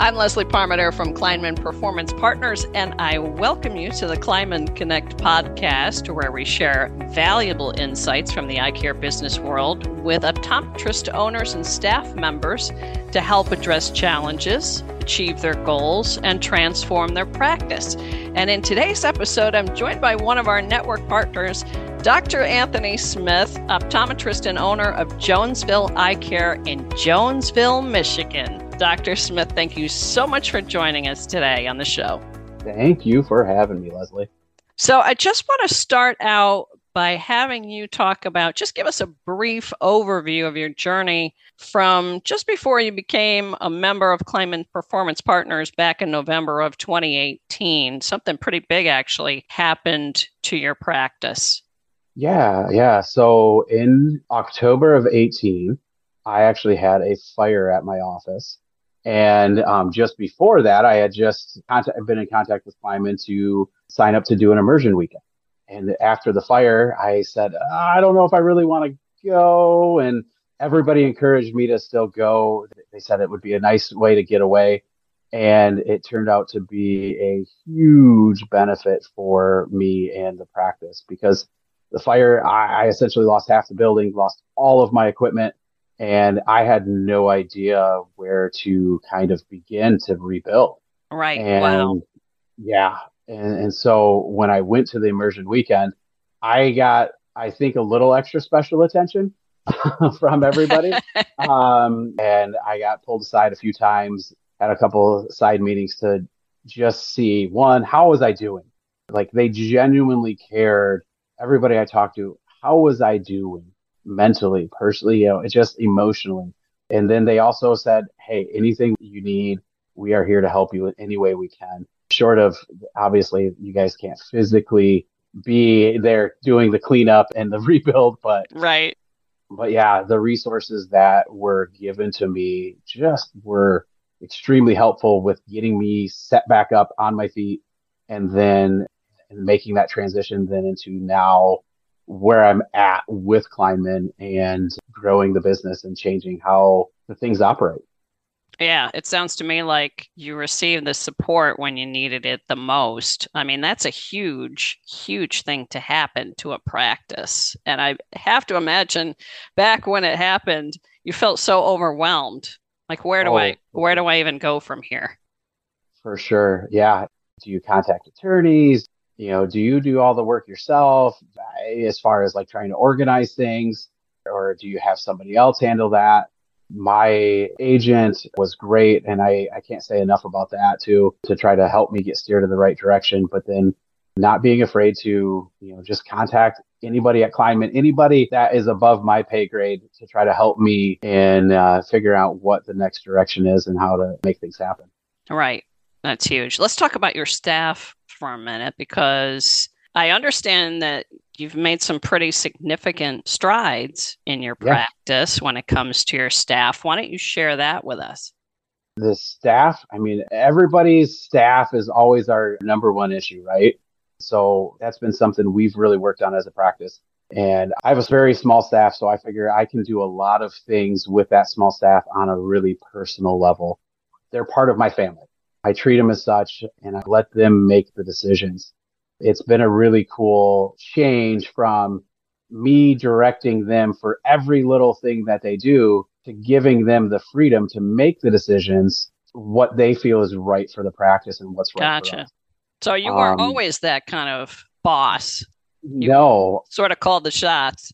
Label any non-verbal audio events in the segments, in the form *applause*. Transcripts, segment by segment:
I'm Leslie Parmenter from Cleinman Performance Partners, and I welcome you to the Cleinman Connect podcast, where we share valuable insights from the eye care business world with optometrist owners and staff members to help address challenges, achieve their goals, and transform their practice. And in today's episode, I'm joined by one of our network partners, Dr. Anthony Smith, optometrist and owner of Jonesville Eye Care in Jonesville, Michigan. Dr. Smith, thank you so much for joining us today on the show. Thank you for having me, Leslie. So, I just want to start out by having you talk about just give us a brief overview of your journey from just before you became a member of Cleinman Performance Partners back in November of 2018. Something pretty big actually happened to your practice. Yeah, yeah. So in October of 18, I actually had a fire at my office. And um, just before that, I had just contact, been in contact with Cleinman to sign up to do an immersion weekend. And after the fire, I said, I don't know if I really want to go. And everybody encouraged me to still go. They said it would be a nice way to get away. And it turned out to be a huge benefit for me and the practice because the fire, I, I essentially lost half the building, lost all of my equipment and I had no idea where to kind of begin to rebuild. Right. And wow. Yeah. And, and so when I went to the immersion weekend, I got, I think, a little extra special attention *laughs* from everybody. *laughs* um, and I got pulled aside a few times, had a couple side meetings to just see one, how was I doing? Like they genuinely cared. Everybody I talked to, how was I doing? Mentally, personally, you know, it's just emotionally. And then they also said, hey, anything you need, we are here to help you in any way we can. Short of obviously, you guys can't physically be there doing the cleanup and the *laughs* rebuild, but right. But yeah, the resources that were given to me just were extremely helpful with getting me set back up on my feet and then making that transition then into now where I'm at with Cleinman and growing the business and changing how the things operate. Yeah, it sounds to me like you received the support when you needed it the most. I mean, that's a huge, huge thing to happen to a practice. And I have to imagine back when it happened, you felt so overwhelmed. Like where do oh, I where do I even go from here? For sure. Yeah. Do you contact attorneys? You know do you do all the work yourself as far as like trying to organize things or do you have somebody else handle that my agent was great and I, I can't say enough about that too to try to help me get steered in the right direction but then not being afraid to you know just contact anybody at Cleinman, anybody that is above my pay grade to try to help me and uh, figure out what the next direction is and how to make things happen. Right. That's huge. Let's talk about your staff for a minute because I understand that you've made some pretty significant strides in your yeah. practice when it comes to your staff. Why don't you share that with us? The staff, I mean, everybody's staff is always our number one issue, right? So that's been something we've really worked on as a practice. And I have a very small staff, so I figure I can do a lot of things with that small staff on a really personal level. They're part of my family. I treat them as such and I let them make the decisions. It's been a really cool change from me directing them for every little thing that they do to giving them the freedom to make the decisions what they feel is right for the practice and what's right gotcha. So you weren't um, always that kind of boss. You no. Sort of called the shots.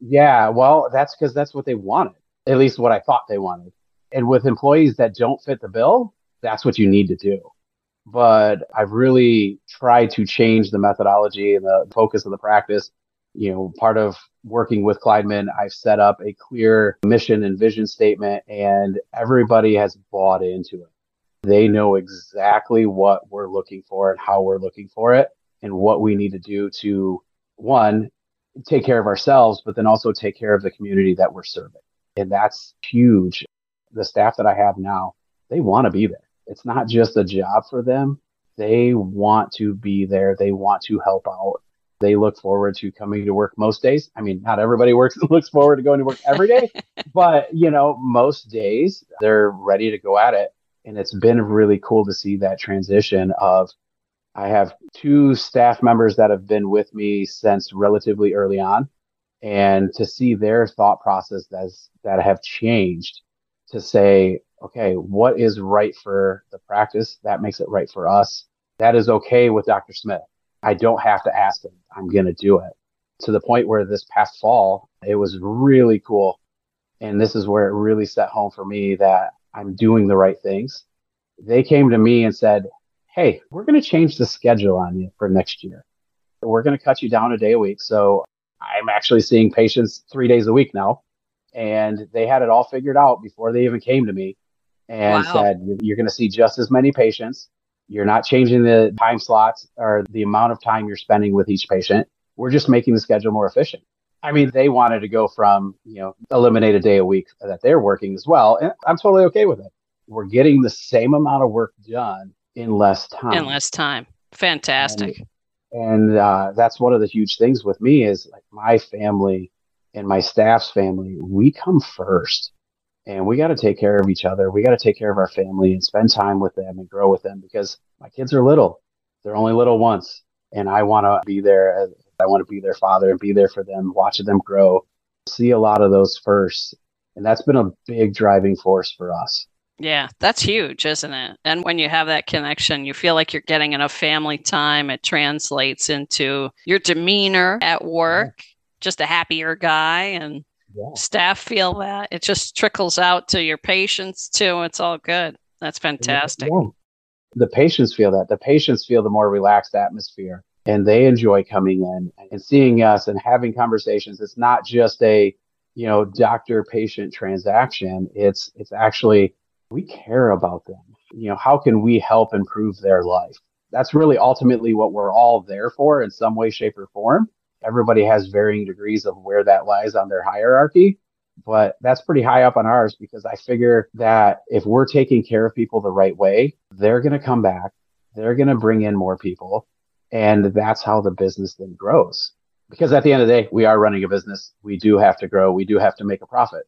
Yeah, well, that's because that's what they wanted. At least what I thought they wanted. And with employees that don't fit the bill, that's what you need to do. But I've really tried to change the methodology and the focus of the practice. You know, part of working with Cleinman, I've set up a clear mission and vision statement, and everybody has bought into it. They know exactly what we're looking for and how we're looking for it, and what we need to do to one, take care of ourselves, but then also take care of the community that we're serving. And that's huge. The staff that I have now, they want to be there it's not just a job for them. They want to be there. They want to help out. They look forward to coming to work most days. I mean, not everybody *laughs* works and looks forward to going to work every day, *laughs* but you know, most days they're ready to go at it. And it's been really cool to see that transition of I have two staff members that have been with me since relatively early on and to see their thought process that's, that have changed to say, okay, what is right for the practice? That makes it right for us. That is okay with Dr. Smith. I don't have to ask him. I'm going to do it to the point where this past fall, it was really cool. And this is where it really set home for me that I'm doing the right things. They came to me and said, Hey, we're going to change the schedule on you for next year. We're going to cut you down a day a week. So I'm actually seeing patients three days a week now. And they had it all figured out before they even came to me and wow. said, You're going to see just as many patients. You're not changing the time slots or the amount of time you're spending with each patient. We're just making the schedule more efficient. I mean, they wanted to go from, you know, eliminate a day a week that they're working as well. And I'm totally okay with it. We're getting the same amount of work done in less time. In less time. Fantastic. And, and uh, that's one of the huge things with me is like my family and my staff's family, we come first and we got to take care of each other. We got to take care of our family and spend time with them and grow with them because my kids are little. They're only little once. And I want to be there. Uh, I want to be their father and be there for them, watching them grow, see a lot of those first. And that's been a big driving force for us. Yeah, that's huge, isn't it? And when you have that connection, you feel like you're getting enough family time. It translates into your demeanor at work, yeah. just a happier guy. And yeah. staff feel that. It just trickles out to your patients too. It's all good. That's fantastic. Yeah. The patients feel that. The patients feel the more relaxed atmosphere and they enjoy coming in and seeing us and having conversations. It's not just a, you know, doctor patient transaction. It's, it's actually, we care about them. You know, how can we help improve their life? That's really ultimately what we're all there for in some way, shape, or form everybody has varying degrees of where that lies on their hierarchy. But that's pretty high up on ours because I figure that if we're taking care of people the right way, they're going to come back. They're going to bring in more people. And that's how the business then grows. Because at the end of the day, we are running a business. We do have to grow. We do have to make a profit.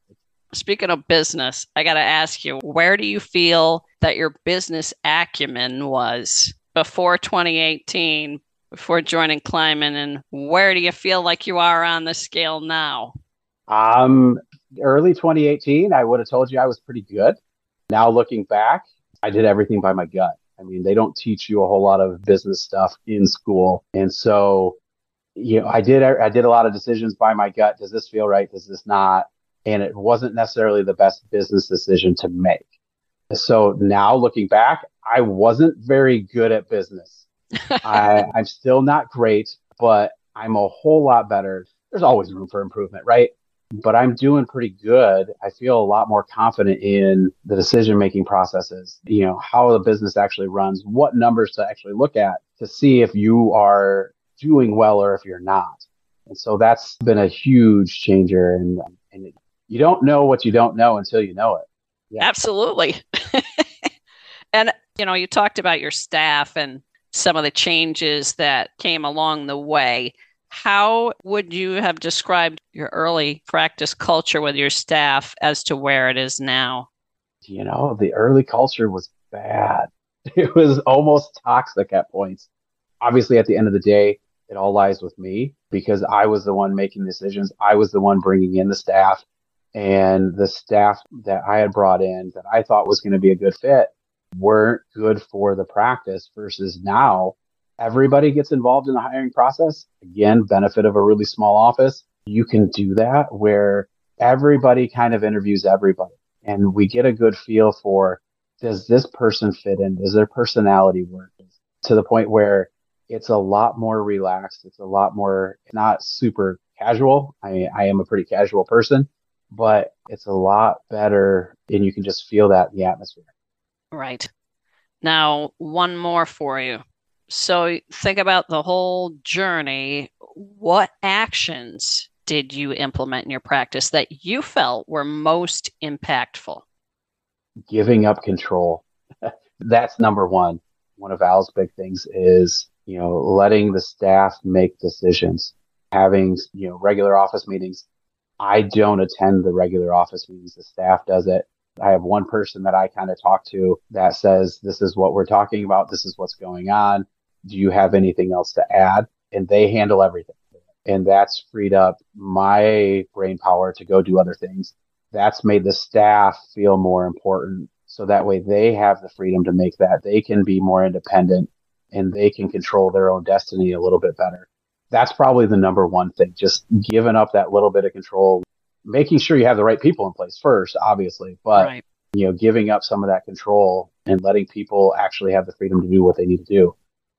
Speaking of business, I got to ask you, where do you feel that your business acumen was before 2018 before joining Cleinman, and where do you feel like you are on the scale now? Um, early 2018, I would have told you I was pretty good. Now looking back, I did everything by my gut. I mean, they don't teach you a whole lot of business stuff in school, and so you know, I did I did a lot of decisions by my gut. Does this feel right? Does this not? And it wasn't necessarily the best business decision to make. So now looking back, I wasn't very good at business. *laughs* I, I'm still not great, but I'm a whole lot better. There's always room for improvement, right? But I'm doing pretty good. I feel a lot more confident in the decision making processes, you know, how the business actually runs, what numbers to actually look at to see if you are doing well or if you're not. And so that's been a huge changer. And, and you don't know what you don't know until you know it. Yeah. Absolutely. *laughs* and, you know, you talked about your staff and some of the changes that came along the way. How would you have described your early practice culture with your staff as to where it is now? You know, the early culture was bad. *laughs* It was almost toxic at points. Obviously, at the end of the day, it all lies with me because I was the one making decisions. I was the one bringing in the staff and the staff that I had brought in that I thought was going to be a good fit weren't good for the practice versus now everybody gets involved in the hiring process. Again, benefit of a really small office. You can do that where everybody kind of interviews everybody and we get a good feel for does this person fit in? Does their personality work? To the point where it's a lot more relaxed. It's a lot more not super casual. I, I am a pretty casual person, but it's a lot better and you can just feel that in the atmosphere. Right. Now, one more for you. So think about the whole journey. What actions did you implement in your practice that you felt were most impactful? Giving up control. *laughs* That's number one. One of Al's big things is, you know, letting the staff make decisions, having, you know, regular office meetings. I don't attend the regular office meetings. The staff does it I have one person that I kind of talk to that says, This is what we're talking about. This is what's going on. Do you have anything else to add? And they handle everything. And that's freed up my brain power to go do other things. That's made the staff feel more important. So that way they have the freedom to make that. They can be more independent and they can control their own destiny a little bit better. That's probably the number one thing. Just giving up that little bit of control, making sure you have the right people in place first, obviously, but right. you know, giving up some of that control and letting people actually have the freedom to do what they need to do.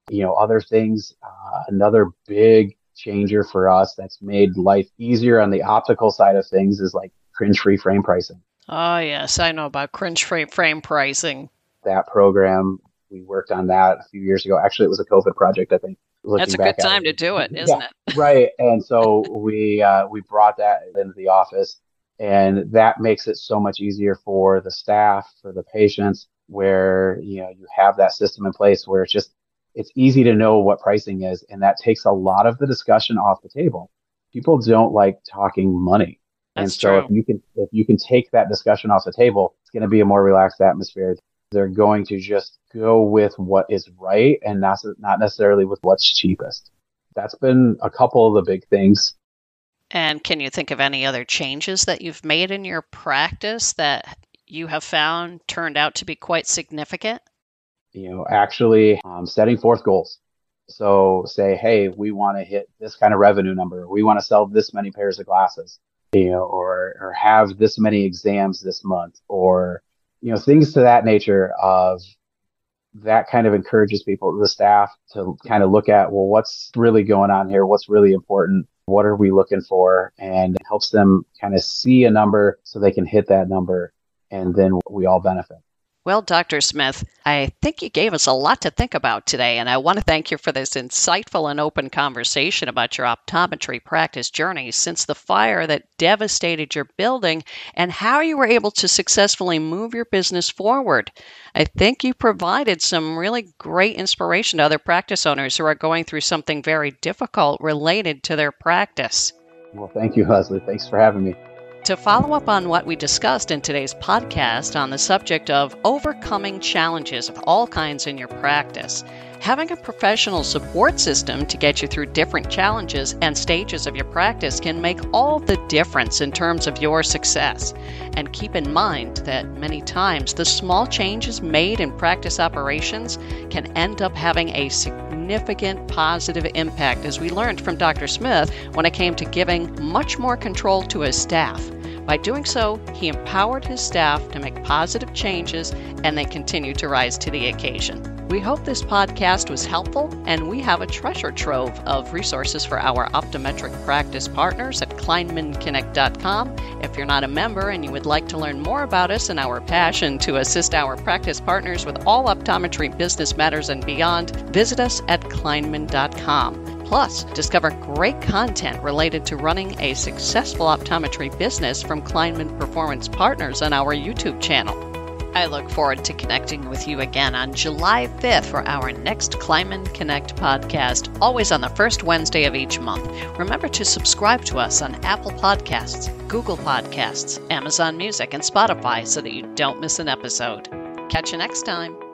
You know, other things, uh, another big changer for us that's made life easier on the optical side of things is like cringe free frame pricing. Oh, yes, I know about cringe free frame pricing. That program, we worked on that a few years ago. Actually, it was a COVID project, I think. That's a good time to do it, isn't yeah, it? Right. And so we uh, we brought that into the office, and that makes it so much easier for the staff, for the patients, where you know you have that system in place where it's just it's easy to know what pricing is, and that takes a lot of the discussion off the table. People don't like talking money. That's and so true. if you can if you can take that discussion off the table, it's going to be a more relaxed atmosphere. They're going to just go with what is right and not, not necessarily with what's cheapest. That's been a couple of the big things. And can you think of any other changes that you've made in your practice that you have found turned out to be quite significant? You know, actually um, setting forth goals. So say, hey, we want to hit this kind of revenue number. We want to sell this many pairs of glasses, you know, or or have this many exams this month, or you know, things to that nature of that kind of encourages people, the staff to kind of look at, well, what's really going on here? What's really important? What are we looking for? And it helps them kind of see a number so they can hit that number. And then we all benefit. Well, Dr. Smith, I think you gave us a lot to think about today, and I want to thank you for this insightful and open conversation about your optometry practice journey since the fire that devastated your building and how you were able to successfully move your business forward. I think you provided some really great inspiration to other practice owners who are going through something very difficult related to their practice. Well, thank you, Leslie. Thanks for having me. To follow up on what we discussed in today's podcast on the subject of overcoming challenges of all kinds in your practice, having a professional support system to get you through different challenges and stages of your practice can make all the difference in terms of your success. And keep in mind that many times the small changes made in practice operations can end up having a significant positive impact, as we learned from Dr. Smith when it came to giving much more control to his staff. By doing so, he empowered his staff to make positive changes and they continue to rise to the occasion. We hope this podcast was helpful, and we have a treasure trove of resources for our optometric practice partners at CleinmanConnect.com. If you're not a member and you would like to learn more about us and our passion to assist our practice partners with all optometry business matters and beyond, visit us at Cleinman.com. Plus, discover great content related to running a successful optometry business from Cleinman Performance Partners on our YouTube channel. I look forward to connecting with you again on July 5th for our next Cleinman Connect podcast, always on the first Wednesday of each month. Remember to subscribe to us on Apple Podcasts, Google Podcasts, Amazon Music, and Spotify so that you don't miss an episode. Catch you next time.